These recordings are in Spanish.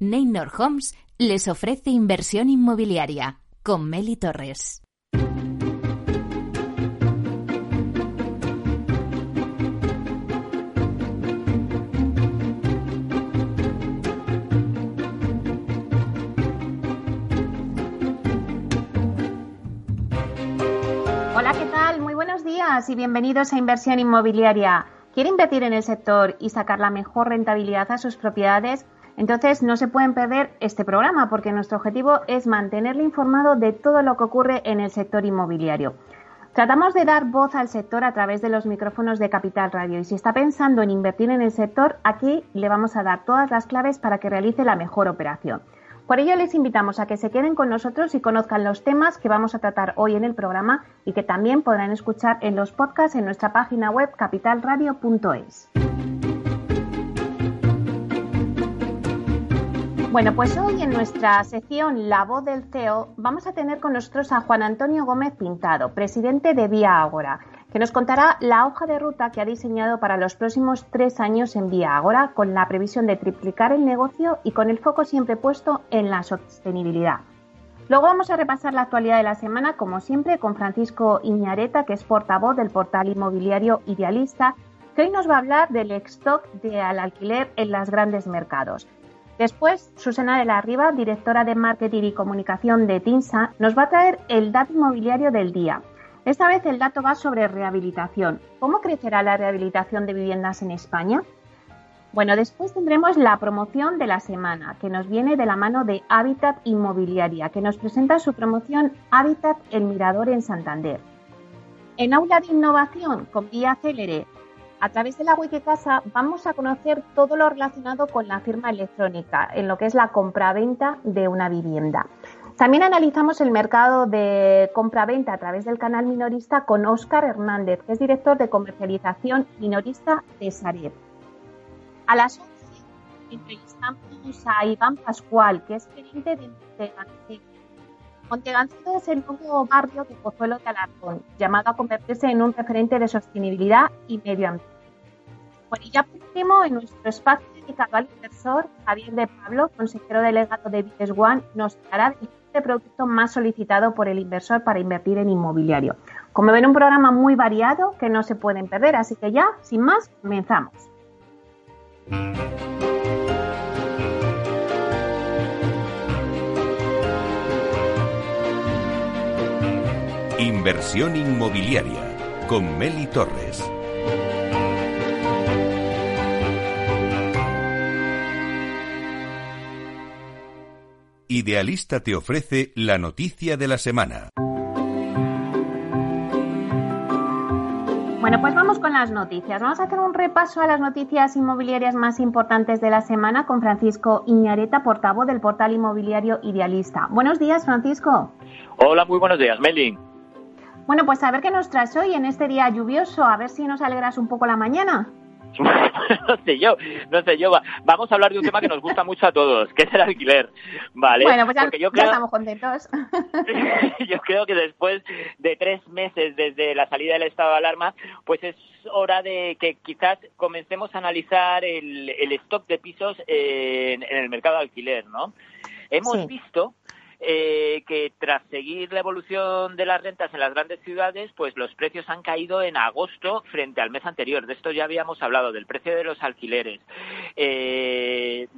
Neynor Homes les ofrece inversión inmobiliaria con Meli Torres. Hola, ¿qué tal? Muy buenos días y bienvenidos a Inversión Inmobiliaria. ¿Quiere invertir en el sector y sacar la mejor rentabilidad a sus propiedades? Entonces no se pueden perder este programa porque nuestro objetivo es mantenerle informado de todo lo que ocurre en el sector inmobiliario. Tratamos de dar voz al sector a través de los micrófonos de Capital Radio y si está pensando en invertir en el sector, aquí le vamos a dar todas las claves para que realice la mejor operación. Por ello les invitamos a que se queden con nosotros y conozcan los temas que vamos a tratar hoy en el programa y que también podrán escuchar en los podcasts en nuestra página web capitalradio.es. Bueno, pues hoy en nuestra sección La voz del CEO vamos a tener con nosotros a Juan Antonio Gómez Pintado, presidente de Vía Agora, que nos contará la hoja de ruta que ha diseñado para los próximos tres años en Vía Agora, con la previsión de triplicar el negocio y con el foco siempre puesto en la sostenibilidad. Luego vamos a repasar la actualidad de la semana, como siempre, con Francisco Iñareta, que es portavoz del portal inmobiliario Idealista, que hoy nos va a hablar del stock de al alquiler en los grandes mercados. Después, Susana de la Riva, directora de Marketing y Comunicación de TINSA, nos va a traer el dato inmobiliario del día. Esta vez el dato va sobre rehabilitación. ¿Cómo crecerá la rehabilitación de viviendas en España? Bueno, después tendremos la promoción de la semana, que nos viene de la mano de Hábitat Inmobiliaria, que nos presenta su promoción Hábitat El Mirador en Santander. En Aula de Innovación, con Vía Célere, a través de la Wikicasa vamos a conocer todo lo relacionado con la firma electrónica en lo que es la compraventa de una vivienda. También analizamos el mercado de compraventa a través del canal minorista con Óscar Hernández, que es director de comercialización minorista de Sareb. A las 11 entrevistamos a Iván Pascual, que es gerente de Montegancito. Es el nuevo barrio de Pozuelo de Alarcón, llamado a convertirse en un referente de sostenibilidad y medio ambiente. Bueno, y ya por último, en nuestro espacio dedicado al inversor, Javier de Pablo, consejero delegado de Vives One, nos dará el producto más solicitado por el inversor para invertir en inmobiliario. Como ven, un programa muy variado que no se pueden perder, así que ya, sin más, comenzamos. Inversión inmobiliaria con Meli Torres. Idealista te ofrece la noticia de la semana. Bueno, pues vamos con las noticias. Vamos a hacer un repaso a las noticias inmobiliarias más importantes de la semana con Francisco Iñareta, portavoz del portal inmobiliario Idealista. Buenos días, Francisco. Hola, muy buenos días, Meli. Bueno, pues a ver qué nos traes hoy en este día lluvioso, a ver si nos alegras un poco la mañana. no sé yo, no sé yo. Vamos a hablar de un tema que nos gusta mucho a todos, que es el alquiler, ¿vale? Bueno, pues ya, yo creo, estamos contentos. yo creo que después de tres meses desde la salida del estado de alarma, pues es hora de que quizás comencemos a analizar el, stock de pisos en, el mercado de alquiler, ¿no? Hemos visto eh, que tras seguir la evolución de las rentas en las grandes ciudades, pues los precios han caído en agosto frente al mes anterior. De esto ya habíamos hablado, del precio de los alquileres. Eh,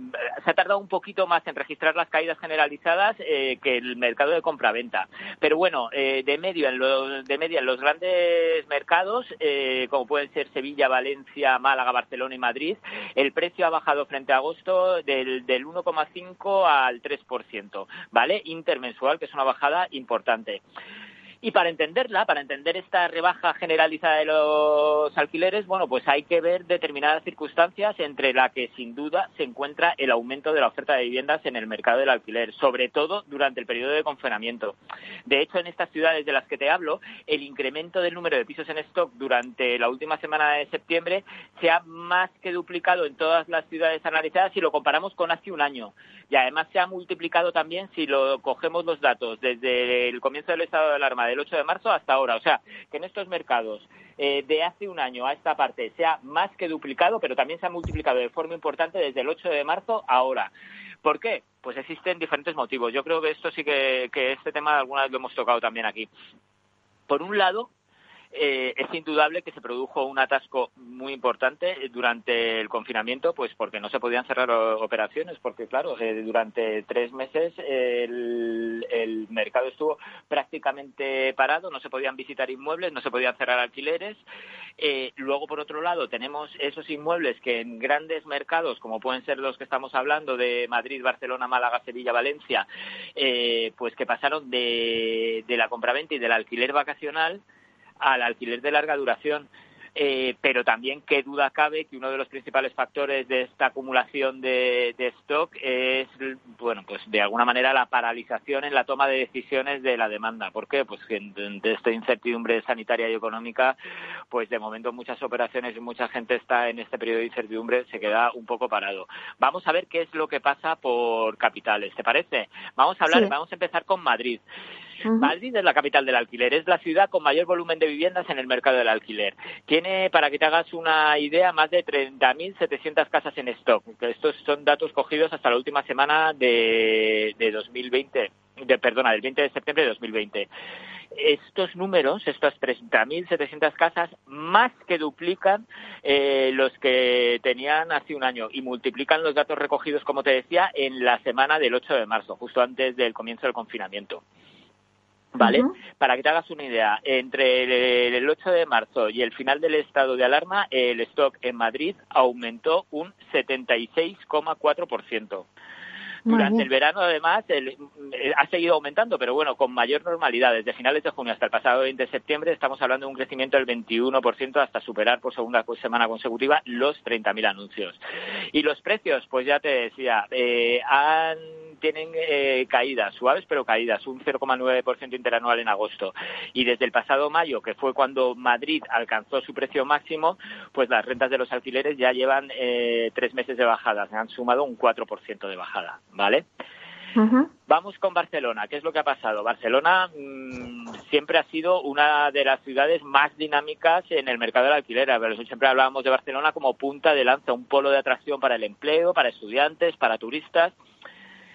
se ha tardado un poquito más en registrar las caídas generalizadas eh, que el mercado de compraventa. Pero bueno, eh, de, medio en los, de media en los grandes mercados, eh, como pueden ser Sevilla, Valencia, Málaga, Barcelona y Madrid, el precio ha bajado frente a agosto del, del 1,5 al 3%, ¿vale? intermensual, que es una bajada importante. Y para entenderla, para entender esta rebaja generalizada de los alquileres, bueno, pues hay que ver determinadas circunstancias entre las que sin duda se encuentra el aumento de la oferta de viviendas en el mercado del alquiler, sobre todo durante el periodo de confinamiento. De hecho, en estas ciudades de las que te hablo, el incremento del número de pisos en stock durante la última semana de septiembre se ha más que duplicado en todas las ciudades analizadas si lo comparamos con hace un año. Y además se ha multiplicado también si lo cogemos los datos desde el comienzo del estado de alarma del 8 de marzo hasta ahora. O sea, que en estos mercados eh, de hace un año a esta parte se ha más que duplicado, pero también se ha multiplicado de forma importante desde el 8 de marzo a ahora. ¿Por qué? Pues existen diferentes motivos. Yo creo que esto sí que, que este tema alguna vez lo hemos tocado también aquí. Por un lado, eh, es indudable que se produjo un atasco muy importante durante el confinamiento, pues porque no se podían cerrar operaciones, porque claro, eh, durante tres meses el, el, mercado estuvo prácticamente parado, no se podían visitar inmuebles, no se podían cerrar alquileres. Eh, luego, por otro lado, tenemos esos inmuebles que en grandes mercados, como pueden ser los que estamos hablando de Madrid, Barcelona, Málaga, Sevilla, Valencia, eh, pues que pasaron de, de la compraventa y del alquiler vacacional al alquiler de larga duración. Eh, pero también qué duda cabe que uno de los principales factores de esta acumulación de, stock es, bueno, pues de alguna manera la paralización en la toma de decisiones de la demanda. ¿Por qué? Pues que de esta incertidumbre sanitaria y económica, pues de momento muchas operaciones y mucha gente está en este periodo de incertidumbre, se queda un poco parado. Vamos a ver qué es lo que pasa por capitales, ¿te parece? Vamos a hablar, vamos a empezar con Madrid. Madrid es la capital del alquiler, es la ciudad con mayor volumen de viviendas en el mercado del alquiler. Tiene, para que te hagas una idea, más de 30.700 casas en stock. Estos son datos cogidos hasta la última semana de, de 2020, de, perdona, del 20 de septiembre de 2020 estos números, estas 30.700 casas, más que duplican eh, los que tenían hace un año y multiplican los datos recogidos, como te decía, en la semana del 8 de marzo, justo antes del comienzo del confinamiento. ¿Vale? Para que te hagas una idea, entre el 8 de marzo y el final del estado de alarma, el stock en Madrid aumentó un 76,4%. Durante el verano, además, eh, ha seguido aumentando, pero bueno, con mayor normalidad. Desde finales de junio hasta el pasado 20 de septiembre estamos hablando de un crecimiento del 21% hasta superar por segunda semana consecutiva los 30.000 anuncios. Y los precios, pues ya te decía, eh, han tienen eh, caídas, suaves pero caídas, un 0,9% interanual en agosto. Y desde el pasado mayo, que fue cuando Madrid alcanzó su precio máximo, pues las rentas de los alquileres ya llevan eh, tres meses de bajada, se han sumado un 4% de bajada, ¿vale? Vamos con Barcelona. ¿Qué es lo que ha pasado? Barcelona mm, siempre ha sido una de las ciudades más dinámicas en el mercado del alquiler. Pero siempre hablábamos de Barcelona como punta de lanza, un polo de atracción para el empleo, para estudiantes, para turistas.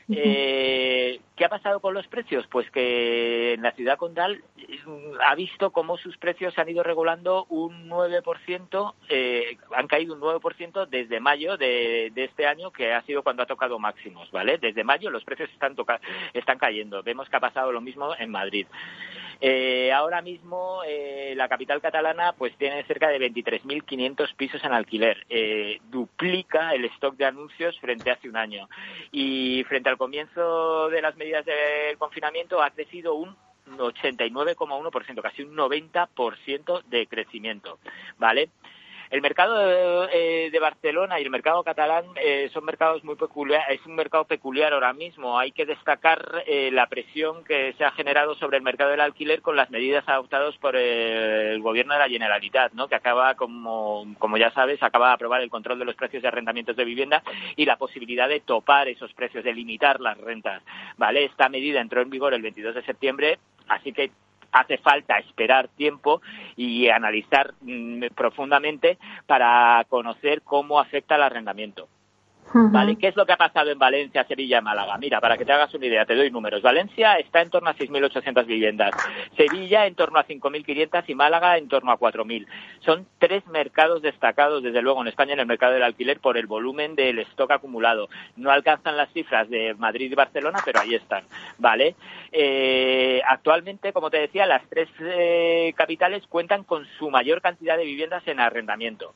Eh, ¿Qué ha pasado con los precios? Pues que en la ciudad condal mm, ha visto cómo sus precios han ido regulando un 9%, eh, han caído un 9% desde mayo de, este año, que ha sido cuando ha tocado máximos, ¿vale? Desde mayo los precios están, están cayendo. Vemos que ha pasado lo mismo en Madrid. Eh, ahora mismo eh, la capital catalana pues tiene cerca de 23.500 pisos en alquiler, eh, duplica el stock de anuncios frente a hace un año y frente al comienzo de las medidas de confinamiento ha crecido un 89,1%, casi un 90% de crecimiento, ¿vale? El mercado eh, de, Barcelona y el mercado catalán eh, son mercados muy peculiares, es un mercado peculiar ahora mismo. Hay que destacar eh, la presión que se ha generado sobre el mercado del alquiler con las medidas adoptadas por el gobierno de la Generalitat, ¿no? que acaba, como, como ya sabes, acaba de aprobar el control de los precios de arrendamientos de vivienda y la posibilidad de topar esos precios, de limitar las rentas. ¿vale? Esta medida entró en vigor el 22 de septiembre, así que hace falta esperar tiempo y analizar mm, profundamente para conocer cómo afecta el arrendamiento. ¿Vale? ¿Qué es lo que ha pasado en Valencia, Sevilla Málaga? Mira, para que te hagas una idea, te doy números. Valencia está en torno a 6.800 viviendas, Sevilla en torno a 5.500 y Málaga en torno a 4.000. Son tres mercados destacados, desde luego, en España en el mercado del alquiler por el volumen del stock acumulado. No alcanzan las cifras de Madrid y Barcelona, pero ahí están, ¿vale? Eh, actualmente, como te decía, las tres eh, capitales cuentan con su mayor cantidad de viviendas en arrendamiento.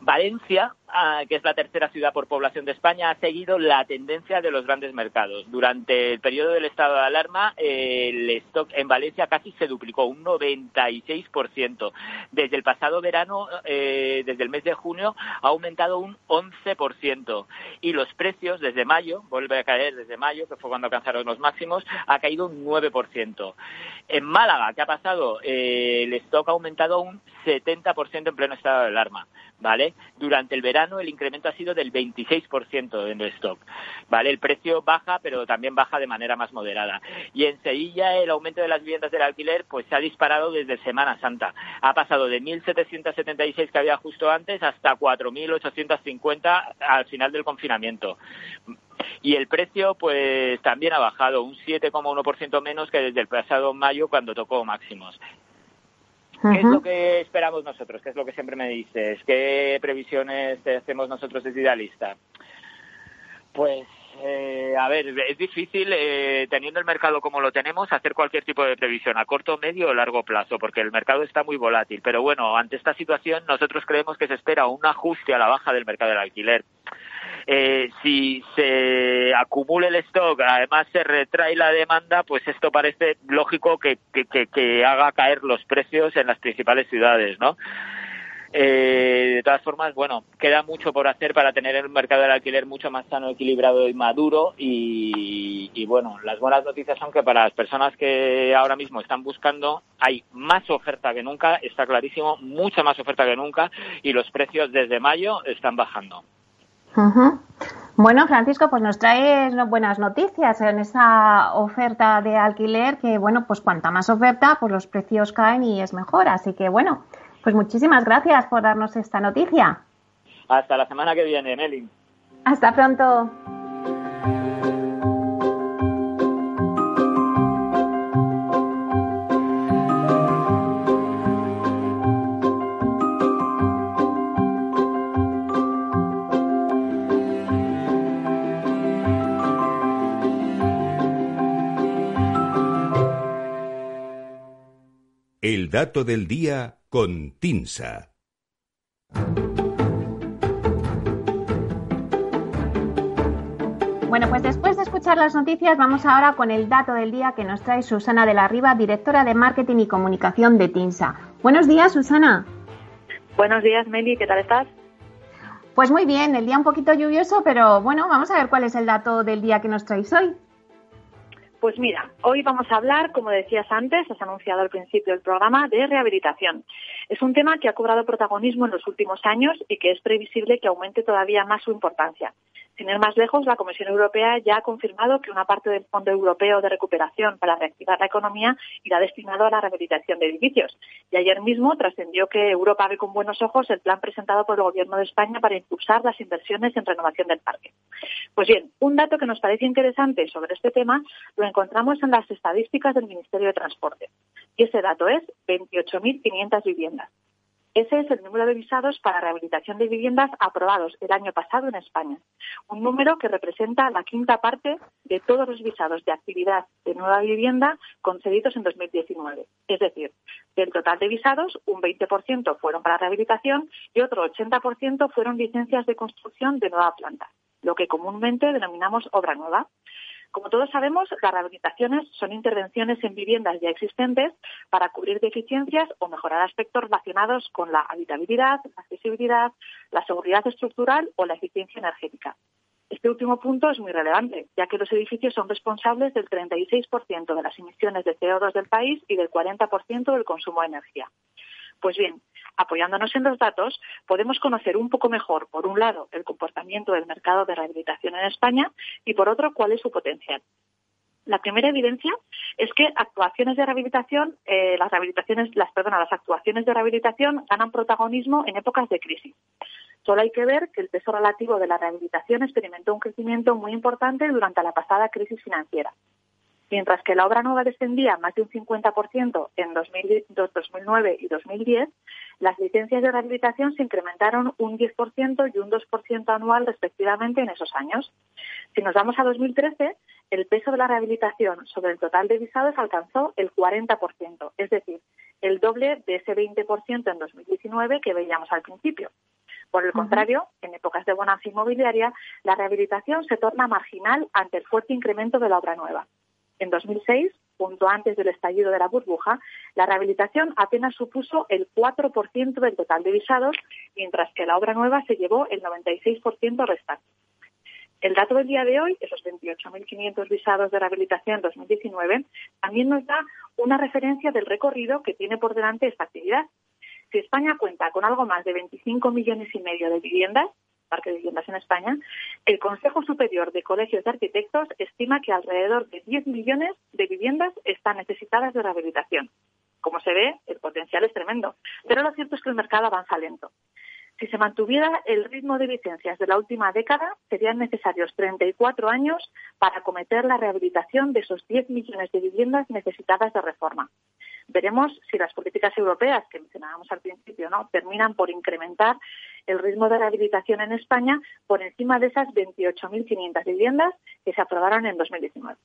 Valencia, ah, que es la tercera ciudad por población de España, ha seguido la tendencia de los grandes mercados. Durante el periodo del estado de alarma, el stock en Valencia casi se duplicó, un 96%. Desde el pasado verano, eh, desde el mes de junio, ha aumentado un 11%. Y los precios, desde mayo, vuelve a caer desde mayo, que fue cuando alcanzaron los máximos, ha caído un 9%. En Málaga, ¿qué ha pasado? Eh, el stock ha aumentado un 70% en pleno estado de alarma. ¿Vale? Durante el verano el incremento ha sido del 26% en el stock, ¿vale? El precio baja, pero también baja de manera más moderada. Y en Sevilla el aumento de las viviendas del alquiler pues se ha disparado desde Semana Santa. Ha pasado de 1.776 que había justo antes hasta 4.850 al final del confinamiento. Y el precio, pues también ha bajado un 7,1% menos que desde el pasado mayo cuando tocó máximos. ¿Qué es lo que esperamos nosotros? ¿Qué es lo que siempre me dices? ¿Qué previsiones hacemos nosotros desde Idealista? Pues eh, a ver, es difícil, eh, teniendo el mercado como lo tenemos, hacer cualquier tipo de previsión a corto, medio o largo plazo, porque el mercado está muy volátil. Pero bueno, ante esta situación, nosotros creemos que se espera un ajuste a la baja del mercado del alquiler. Eh, si se acumula el stock, además se retrae la demanda, pues esto parece lógico que, que, haga caer los precios en las principales ciudades, ¿no? Eh, de todas formas, bueno, queda mucho por hacer para tener el mercado del alquiler mucho más sano, equilibrado y maduro. Y, bueno, las buenas noticias son que para las personas que ahora mismo están buscando, hay más oferta que nunca, está clarísimo, mucha más oferta que nunca, y los precios desde mayo están bajando. Bueno, Francisco, pues nos traes buenas noticias en esa oferta de alquiler, que bueno, pues cuanta más oferta, pues los precios caen y es mejor. Así que bueno, pues muchísimas gracias por darnos esta noticia. Hasta la semana que viene, Meli. Hasta pronto. El dato del día con Tinsa. Bueno, pues después de escuchar las noticias, vamos ahora con el dato del día que nos trae Susana de la Riva, directora de Marketing y Comunicación de TINSA. Buenos días, Susana. Buenos días, Meli, ¿qué tal estás? Pues muy bien, el día un poquito lluvioso, pero bueno, vamos a ver cuál es el dato del día que nos traéis hoy. Pues mira, hoy vamos a hablar, como decías antes, has anunciado al principio del programa, de rehabilitación. Es un tema que ha cobrado protagonismo en los últimos años y que es previsible que aumente todavía más su importancia. Sin ir más lejos, la Comisión Europea ya ha confirmado que una parte del Fondo Europeo de Recuperación para reactivar la economía irá destinado a la rehabilitación de edificios. Y ayer mismo trascendió que Europa ve con buenos ojos el plan presentado por el Gobierno de España para impulsar las inversiones en renovación del parque. Pues bien, un dato que nos parece interesante sobre este tema lo encontramos en las estadísticas del Ministerio de Transporte. Y ese dato es 28.500 viviendas. Ese es el número de visados para rehabilitación de viviendas aprobados el año pasado en España. Un número que representa la quinta parte de todos los visados de actividad de nueva vivienda concedidos en 2019. Es decir, del total de visados, un 20% fueron para rehabilitación y otro 80% fueron licencias de construcción de nueva planta, lo que comúnmente denominamos obra nueva. Como todos sabemos, las rehabilitaciones son intervenciones en viviendas ya existentes para cubrir deficiencias o mejorar aspectos relacionados con la habitabilidad, la accesibilidad, la seguridad estructural o la eficiencia energética. Este último punto es muy relevante, ya que los edificios son responsables del 36% de las emisiones de CO2 del país y del 40% del consumo de energía. Pues bien, apoyándonos en los datos, podemos conocer un poco mejor, por un lado, el comportamiento del mercado de rehabilitación en España y, por otro, cuál es su potencial. La primera evidencia es que actuaciones de rehabilitación, eh, las rehabilitaciones, las perdona, las actuaciones de rehabilitación ganan protagonismo en épocas de crisis. Solo hay que ver que el peso relativo de la rehabilitación experimentó un crecimiento muy importante durante la pasada crisis financiera. Mientras que la obra nueva descendía más de un 50% en 2009 y 2010, las licencias de rehabilitación se incrementaron un 10% y un 2% anual respectivamente en esos años. Si nos vamos a 2013, el peso de la rehabilitación sobre el total de visados alcanzó el 40%, es decir, el doble de ese 20% en 2019 que veíamos al principio. Por el contrario, en épocas de bonanza inmobiliaria, la rehabilitación se torna marginal ante el fuerte incremento de la obra nueva. En 2006, punto antes del estallido de la burbuja, la rehabilitación apenas supuso el 4% del total de visados, mientras que la obra nueva se llevó el 96% restante. El dato del día de hoy, esos 28.500 visados de rehabilitación en 2019, también nos da una referencia del recorrido que tiene por delante esta actividad. Si España cuenta con algo más de 25 millones y medio de viviendas, parque de viviendas en España, el Consejo Superior de Colegios de Arquitectos estima que alrededor de 10 millones de viviendas están necesitadas de rehabilitación. Como se ve, el potencial es tremendo, pero lo cierto es que el mercado avanza lento. Si se mantuviera el ritmo de licencias de la última década, serían necesarios 34 años para acometer la rehabilitación de esos 10 millones de viviendas necesitadas de reforma. Veremos si las políticas europeas que mencionábamos al principio no terminan por incrementar el ritmo de rehabilitación en España por encima de esas 28.500 viviendas que se aprobaron en 2019.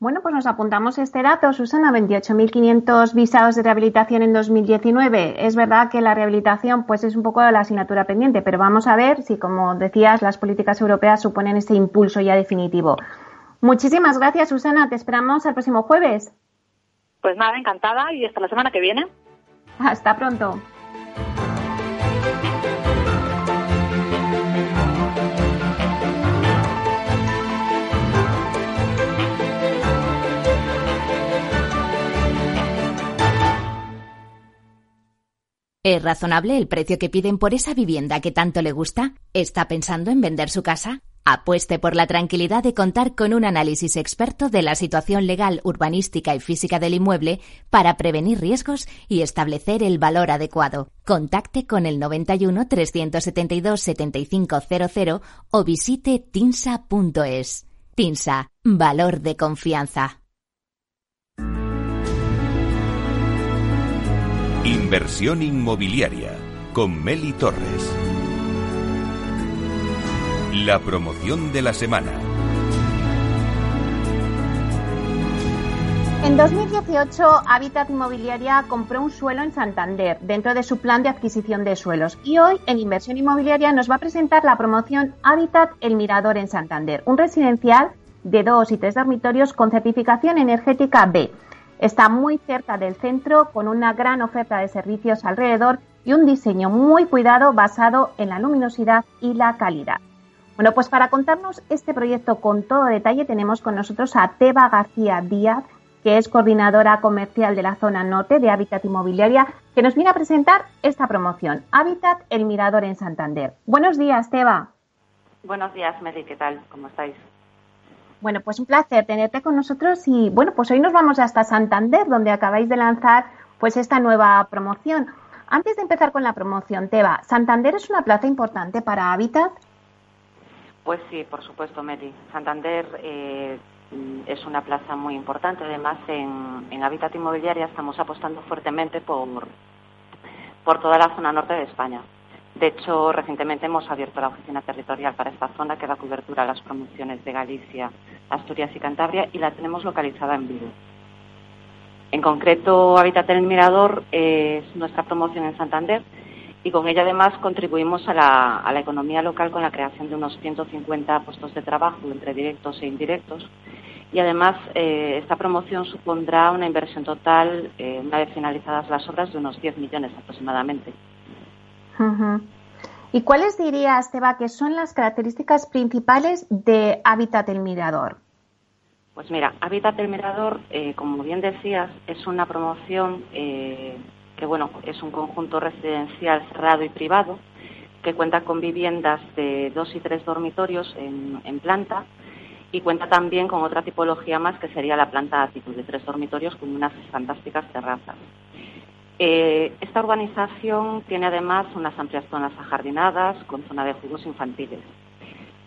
Bueno, pues nos apuntamos este dato, Susana, 28.500 visados de rehabilitación en 2019. Es verdad que la rehabilitación pues es un poco la asignatura pendiente, pero vamos a ver si, como decías, las políticas europeas suponen ese impulso ya definitivo. Muchísimas gracias, Susana. Te esperamos el próximo jueves. Pues nada, encantada y hasta la semana que viene. Hasta pronto. ¿Es razonable el precio que piden por esa vivienda que tanto le gusta? ¿Está pensando en vender su casa? Apueste por la tranquilidad de contar con un análisis experto de la situación legal, urbanística y física del inmueble para prevenir riesgos y establecer el valor adecuado. Contacte con el 91 372 7500 o visite tinsa.es. Tinsa, valor de confianza. Inversión inmobiliaria con Meli Torres. La promoción de la semana. En 2018, Habitat Inmobiliaria compró un suelo en Santander dentro de su plan de adquisición de suelos. Y hoy, en Inversión Inmobiliaria, nos va a presentar la promoción Habitat El Mirador en Santander, un residencial de dos y tres dormitorios con certificación energética B Está muy cerca del centro con una gran oferta de servicios alrededor y un diseño muy cuidado basado en la luminosidad y la calidad. Bueno, pues para contarnos este proyecto con todo detalle tenemos con nosotros a Teba García Díaz, que es coordinadora comercial de la zona norte de Hábitat Inmobiliaria, que nos viene a presentar esta promoción, Hábitat El Mirador en Santander. Buenos días, Teba. Buenos días, Meli, ¿qué tal? ¿Cómo estáis? Bueno, pues un placer tenerte con nosotros y bueno, pues hoy nos vamos hasta Santander, donde acabáis de lanzar pues esta nueva promoción. Antes de empezar con la promoción, Teba, ¿Santander es una plaza importante para Habitat? Pues sí, por supuesto, Meli. Santander eh, es una plaza muy importante. Además, en, en Habitat Inmobiliaria estamos apostando fuertemente por, por toda la zona norte de España. De hecho, recientemente hemos abierto la oficina territorial para esta zona que da cobertura a las promociones de Galicia, Asturias y Cantabria y la tenemos localizada en Vigo. En concreto, Habitat el Mirador es nuestra promoción en Santander y con ella además contribuimos a la, economía local con la creación de unos 150 puestos de trabajo entre directos e indirectos y además eh, esta promoción supondrá una inversión total, eh, una vez finalizadas las obras, de unos 10 millones aproximadamente. ¿Y cuáles dirías, Esteban, que son las características principales de Hábitat el Mirador? Pues mira, Hábitat el Mirador, eh, como bien decías, es una promoción eh, que, bueno, es un conjunto residencial cerrado y privado que cuenta con viviendas de dos y tres dormitorios en, en planta y cuenta también con otra tipología más que sería la planta ático de tres dormitorios con unas fantásticas terrazas. Eh, esta urbanización tiene además unas amplias zonas ajardinadas con zona de juegos infantiles.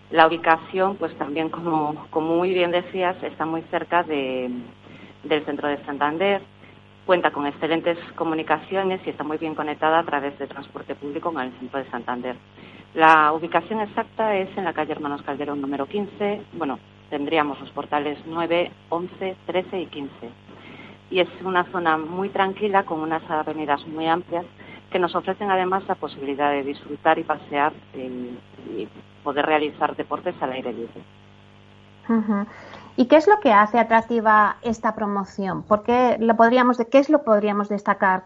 La ubicación, pues también, como, muy bien decías, está muy cerca del centro de Santander, cuenta con excelentes comunicaciones y está muy bien conectada a través de transporte público con el centro de Santander. La ubicación exacta es en la calle Hermanos Calderón número 15. Bueno, tendríamos los portales 9, 11, 13 y 15 y es una zona muy tranquila con unas avenidas muy amplias que nos ofrecen además la posibilidad de disfrutar y pasear y poder realizar deportes al aire libre. ¿Y qué es lo que hace atractiva esta promoción? ¿Por qué, lo podríamos, ¿Qué es lo que podríamos destacar?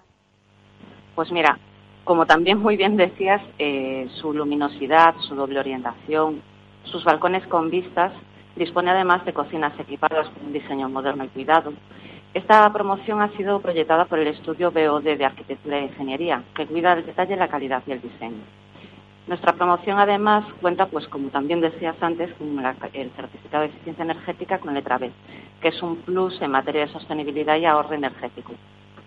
Pues mira, como también muy bien decías, eh, su luminosidad, su doble orientación, sus balcones con vistas, dispone además de cocinas equipadas con un diseño moderno y cuidado, esta promoción ha sido proyectada por el estudio BOD de Arquitectura e Ingeniería, que cuida el detalle, la calidad y el diseño. Nuestra promoción además cuenta, pues como también decías antes, con el certificado de eficiencia energética con letra B, que es un plus en materia de sostenibilidad y ahorro energético.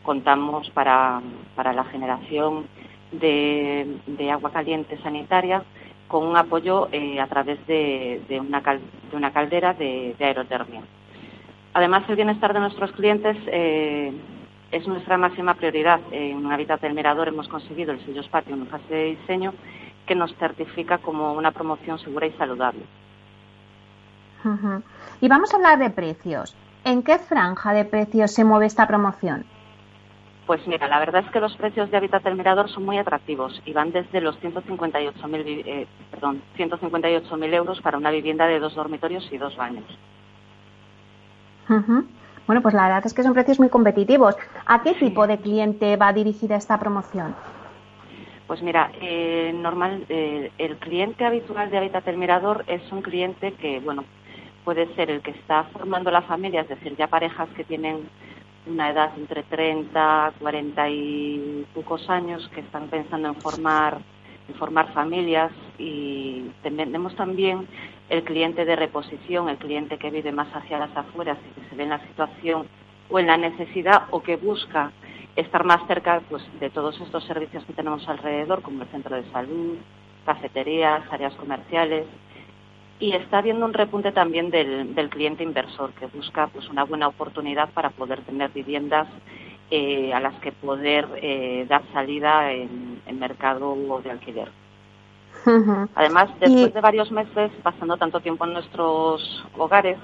Contamos para, la generación de, agua caliente sanitaria con un apoyo eh, a través de, una de, una caldera de, aerotermia. Además, el bienestar de nuestros clientes eh, es nuestra máxima prioridad. En Hábitat del Mirador hemos conseguido el sello Spatio en fase de diseño que nos certifica como una promoción segura y saludable. Y vamos a hablar de precios. ¿En qué franja de precios se mueve esta promoción? Pues mira, la verdad es que los precios de Hábitat del Mirador son muy atractivos y van desde los 158.000 eh, perdón, 158.000 euros para una vivienda de dos dormitorios y dos baños. Bueno, pues la verdad es que son precios muy competitivos. ¿A qué tipo de cliente va dirigida esta promoción? Pues mira, eh, normal, eh, el cliente habitual de Hábitat del Mirador es un cliente que, bueno, puede ser el que está formando la familia, es decir, ya parejas que tienen una edad entre 30, 40 y pocos años que están pensando en formar, en formar familias y tenemos también el cliente de reposición, el cliente que vive más hacia las afueras y que se ve en la situación o en la necesidad o que busca estar más cerca pues, de todos estos servicios que tenemos alrededor, como el centro de salud, cafeterías, áreas comerciales, y está habiendo un repunte también del, cliente inversor que busca pues una buena oportunidad para poder tener viviendas eh, a las que poder eh, dar salida en el mercado de alquiler. Además, después de varios meses pasando tanto tiempo en nuestros hogares,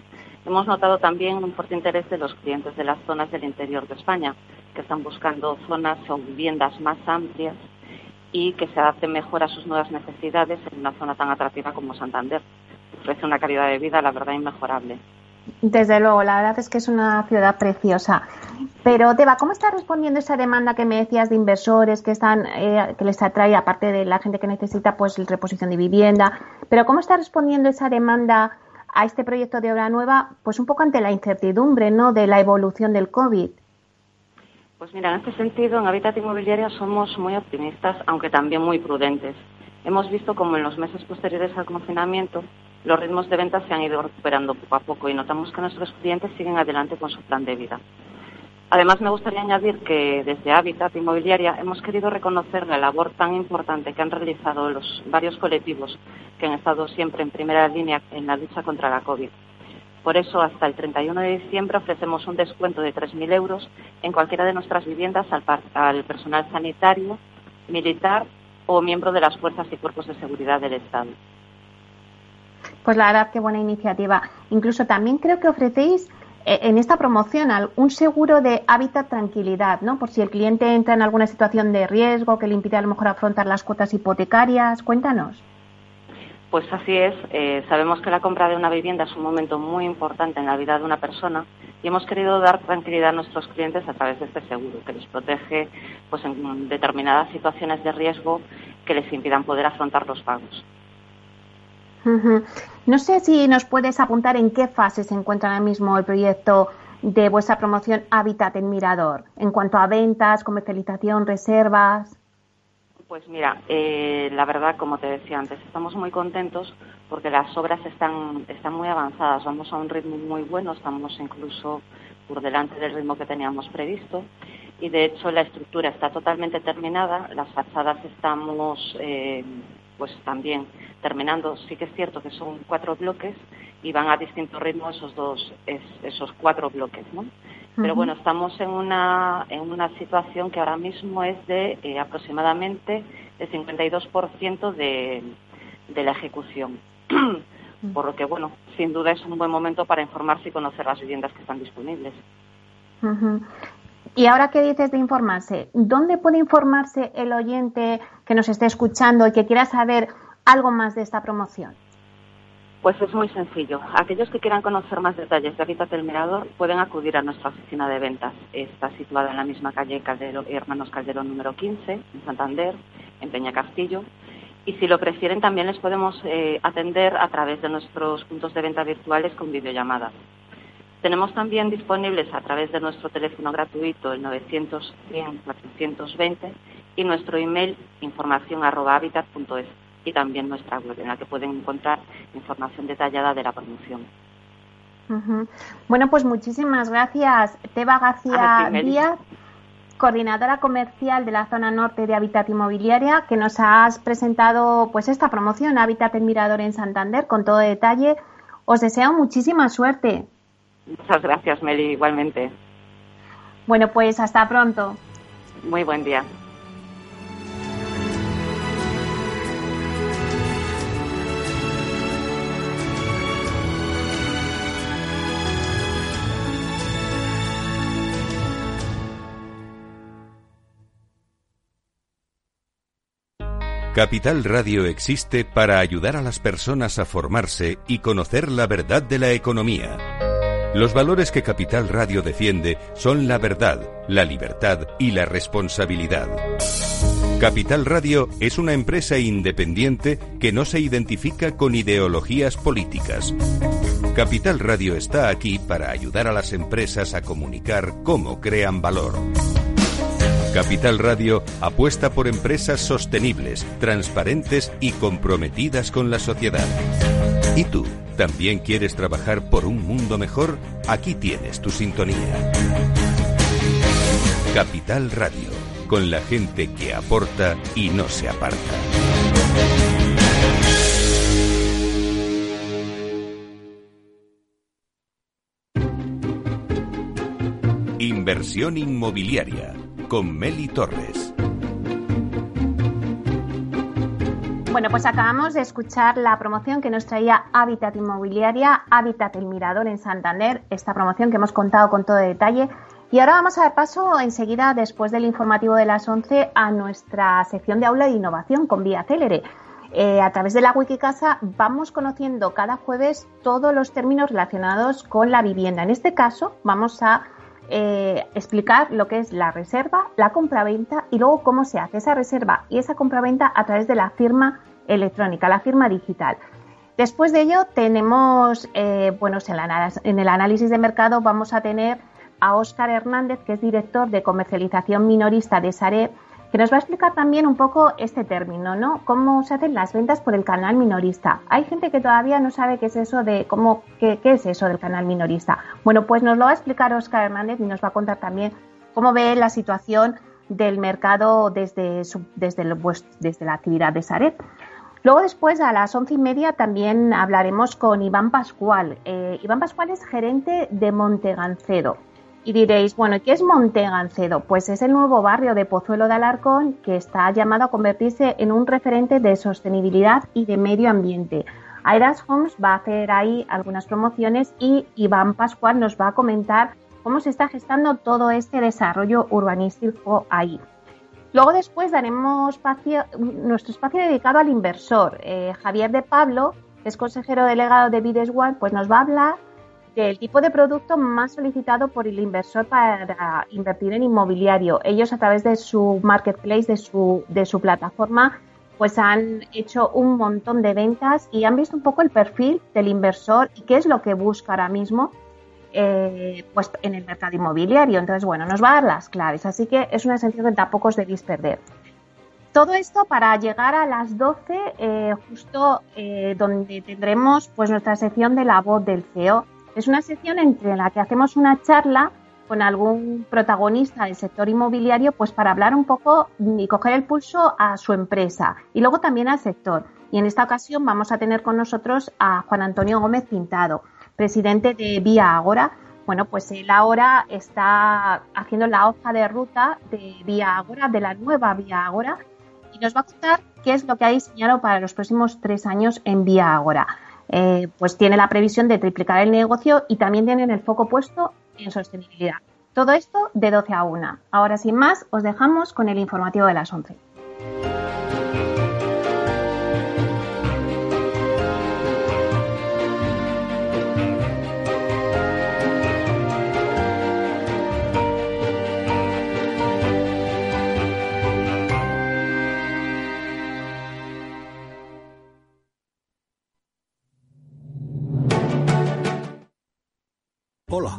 hemos notado también un fuerte interés de los clientes de las zonas del interior de España, que están buscando zonas o viviendas más amplias y que se adapten mejor a sus nuevas necesidades en una zona tan atractiva como Santander ofrece una calidad de vida, la verdad, inmejorable. Desde luego, la verdad es que es una ciudad preciosa. Pero, Deba, ¿cómo está respondiendo esa demanda que me decías de inversores que están, eh, que les atrae, aparte de la gente que necesita, pues, reposición de vivienda? Pero, ¿cómo está respondiendo esa demanda a este proyecto de obra nueva? Pues un poco ante la incertidumbre, ¿no?, de la evolución del COVID. Pues mira, en este sentido, en Habitat Inmobiliaria somos muy optimistas, aunque también muy prudentes. Hemos visto como en los meses posteriores al confinamiento los ritmos de ventas se han ido recuperando poco a poco y notamos que nuestros clientes siguen adelante con su plan de vida. Además, me gustaría añadir que desde Habitat Inmobiliaria hemos querido reconocer la labor tan importante que han realizado los varios colectivos que han estado siempre en primera línea en la lucha contra la COVID. Por eso, hasta el 31 de diciembre ofrecemos un descuento de 3.000 euros en cualquiera de nuestras viviendas al personal sanitario, militar o miembro de las fuerzas y cuerpos de seguridad del Estado. Pues la verdad, qué buena iniciativa. Incluso también creo que ofrecéis eh, en esta promoción un seguro de hábitat tranquilidad, ¿no? Por si el cliente entra en alguna situación de riesgo que le impide a lo mejor afrontar las cuotas hipotecarias. Cuéntanos. Pues así es. Eh, sabemos que la compra de una vivienda es un momento muy importante en la vida de una persona y hemos querido dar tranquilidad a nuestros clientes a través de este seguro que les protege pues, en determinadas situaciones de riesgo que les impidan poder afrontar los pagos. No sé si nos puedes apuntar en qué fase se encuentra ahora mismo el proyecto de vuestra promoción Hábitat en Mirador, en cuanto a ventas, comercialización, reservas. Pues mira, eh, la verdad, como te decía antes, estamos muy contentos porque las obras están, están muy avanzadas, vamos a un ritmo muy bueno, estamos incluso por delante del ritmo que teníamos previsto y de hecho la estructura está totalmente terminada, las fachadas estamos eh, pues también terminando. Sí que es cierto que son cuatro bloques y van a distinto ritmo esos dos, esos cuatro bloques, ¿no? Pero bueno, estamos en una, en una situación que ahora mismo es de eh, aproximadamente el 52% de, de la ejecución. Por lo que, bueno, sin duda es un buen momento para informarse y conocer las viviendas que están disponibles. Y ahora que dices de informarse, ¿dónde puede informarse el oyente que nos esté escuchando y que quiera saber algo más de esta promoción? Pues es muy sencillo. Aquellos que quieran conocer más detalles de Habitat del Mirador pueden acudir a nuestra oficina de ventas. Está situada en la misma calle Caldero, Hermanos Calderón número 15, en Santander, en Peña Castillo. Y si lo prefieren, también les podemos eh, atender a través de nuestros puntos de venta virtuales con videollamadas. Tenemos también disponibles a través de nuestro teléfono gratuito el 900 420 y nuestro email información y también nuestra web en la que pueden encontrar información detallada de la promoción. Bueno, pues muchísimas gracias, Teba García Díaz, coordinadora comercial de la zona norte de Habitat Inmobiliaria, que nos has presentado pues esta promoción Habitat El Mirador en Santander con todo detalle. Os deseo muchísima suerte. Muchas gracias, Meli, igualmente. Bueno, pues hasta pronto. Muy buen día. Capital Radio existe para ayudar a las personas a formarse y conocer la verdad de la economía. Los valores que Capital Radio defiende son la verdad, la libertad y la responsabilidad. Capital Radio es una empresa independiente que no se identifica con ideologías políticas. Capital Radio está aquí para ayudar a las empresas a comunicar cómo crean valor. Capital Radio apuesta por empresas sostenibles, transparentes y comprometidas con la sociedad. ¿Y tú? ¿También quieres trabajar por un mundo mejor? Aquí tienes tu sintonía. Capital Radio, con la gente que aporta y no se aparta. Inversión inmobiliaria con Meli Torres. Bueno, pues acabamos de escuchar la promoción que nos traía Hábitat Inmobiliaria, Hábitat El Mirador en Santander, esta promoción que hemos contado con todo detalle. Y ahora vamos a dar paso enseguida, después del informativo de las 11, a nuestra sección de aula de innovación con Vía Célere. Eh, a través de la Wikicasa vamos conociendo cada jueves todos los términos relacionados con la vivienda. En este caso, vamos a eh, explicar lo que es la reserva, la compraventa y luego cómo se hace esa reserva y esa compraventa a través de la firma electrónica, la firma digital. Después de ello tenemos, eh, bueno, en el análisis de mercado vamos a tener a Óscar Hernández, que es director de comercialización minorista de Sareb, que nos va a explicar también un poco este término, ¿no? Cómo se hacen las ventas por el canal minorista. Hay gente que todavía no sabe qué es eso de cómo qué, es eso del canal minorista. Bueno, pues nos lo va a explicar Oscar Hernández y nos va a contar también cómo ve la situación del mercado desde desde, pues, desde la actividad de Sareb. Luego después a las once y media también hablaremos con Iván Pascual. Eh, Iván Pascual es gerente de Montegancedo. Y diréis, bueno, ¿qué es Montegancedo? Pues es el nuevo barrio de Pozuelo de Alarcón que está llamado a convertirse en un referente de sostenibilidad y de medio ambiente. Airas Homes va a hacer ahí algunas promociones y Iván Pascual nos va a comentar cómo se está gestando todo este desarrollo urbanístico ahí. Luego después daremos nuestro espacio dedicado al inversor. Eh, Javier de Pablo, que es consejero delegado de Bides One, pues nos va a hablar el tipo de producto más solicitado por el inversor para invertir en inmobiliario. Ellos a través de su marketplace, de su, plataforma, pues han hecho un montón de ventas y han visto un poco el perfil del inversor y qué es lo que busca ahora mismo eh, pues en el mercado inmobiliario. Entonces, bueno, nos va a dar las claves. Así que es una esencia que tampoco os debéis perder. Todo esto para llegar a las 12, eh, justo eh, donde tendremos pues nuestra sección de la voz del CEO es una sección entre la que hacemos una charla con algún protagonista del sector inmobiliario, pues para hablar un poco y coger el pulso a su empresa y luego también al sector. Y en esta ocasión vamos a tener con nosotros a Juan Antonio Gómez Pintado, presidente de Vía Agora. Bueno, pues él ahora está haciendo la hoja de ruta de Vía Agora, de la nueva Vía Agora, y nos va a contar qué es lo que ha diseñado para los próximos tres años en Vía Agora. Eh, pues tiene la previsión de triplicar el negocio y también tienen el foco puesto en sostenibilidad. Todo esto de 12 a 1. Ahora, sin más, os dejamos con el informativo de las 11.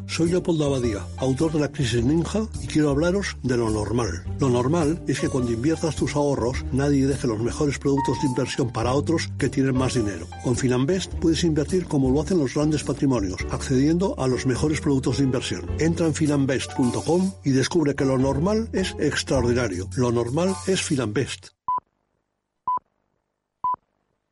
Soy Leopoldo Abadía, autor de La Crisis Ninja y quiero hablaros de lo normal. Lo normal es que cuando inviertas tus ahorros, nadie deje los mejores productos de inversión para otros que tienen más dinero. Con Finanbest puedes invertir como lo hacen los grandes patrimonios, accediendo a los mejores productos de inversión. Entra en finanbest.com y descubre que lo normal es extraordinario. Lo normal es Finanbest.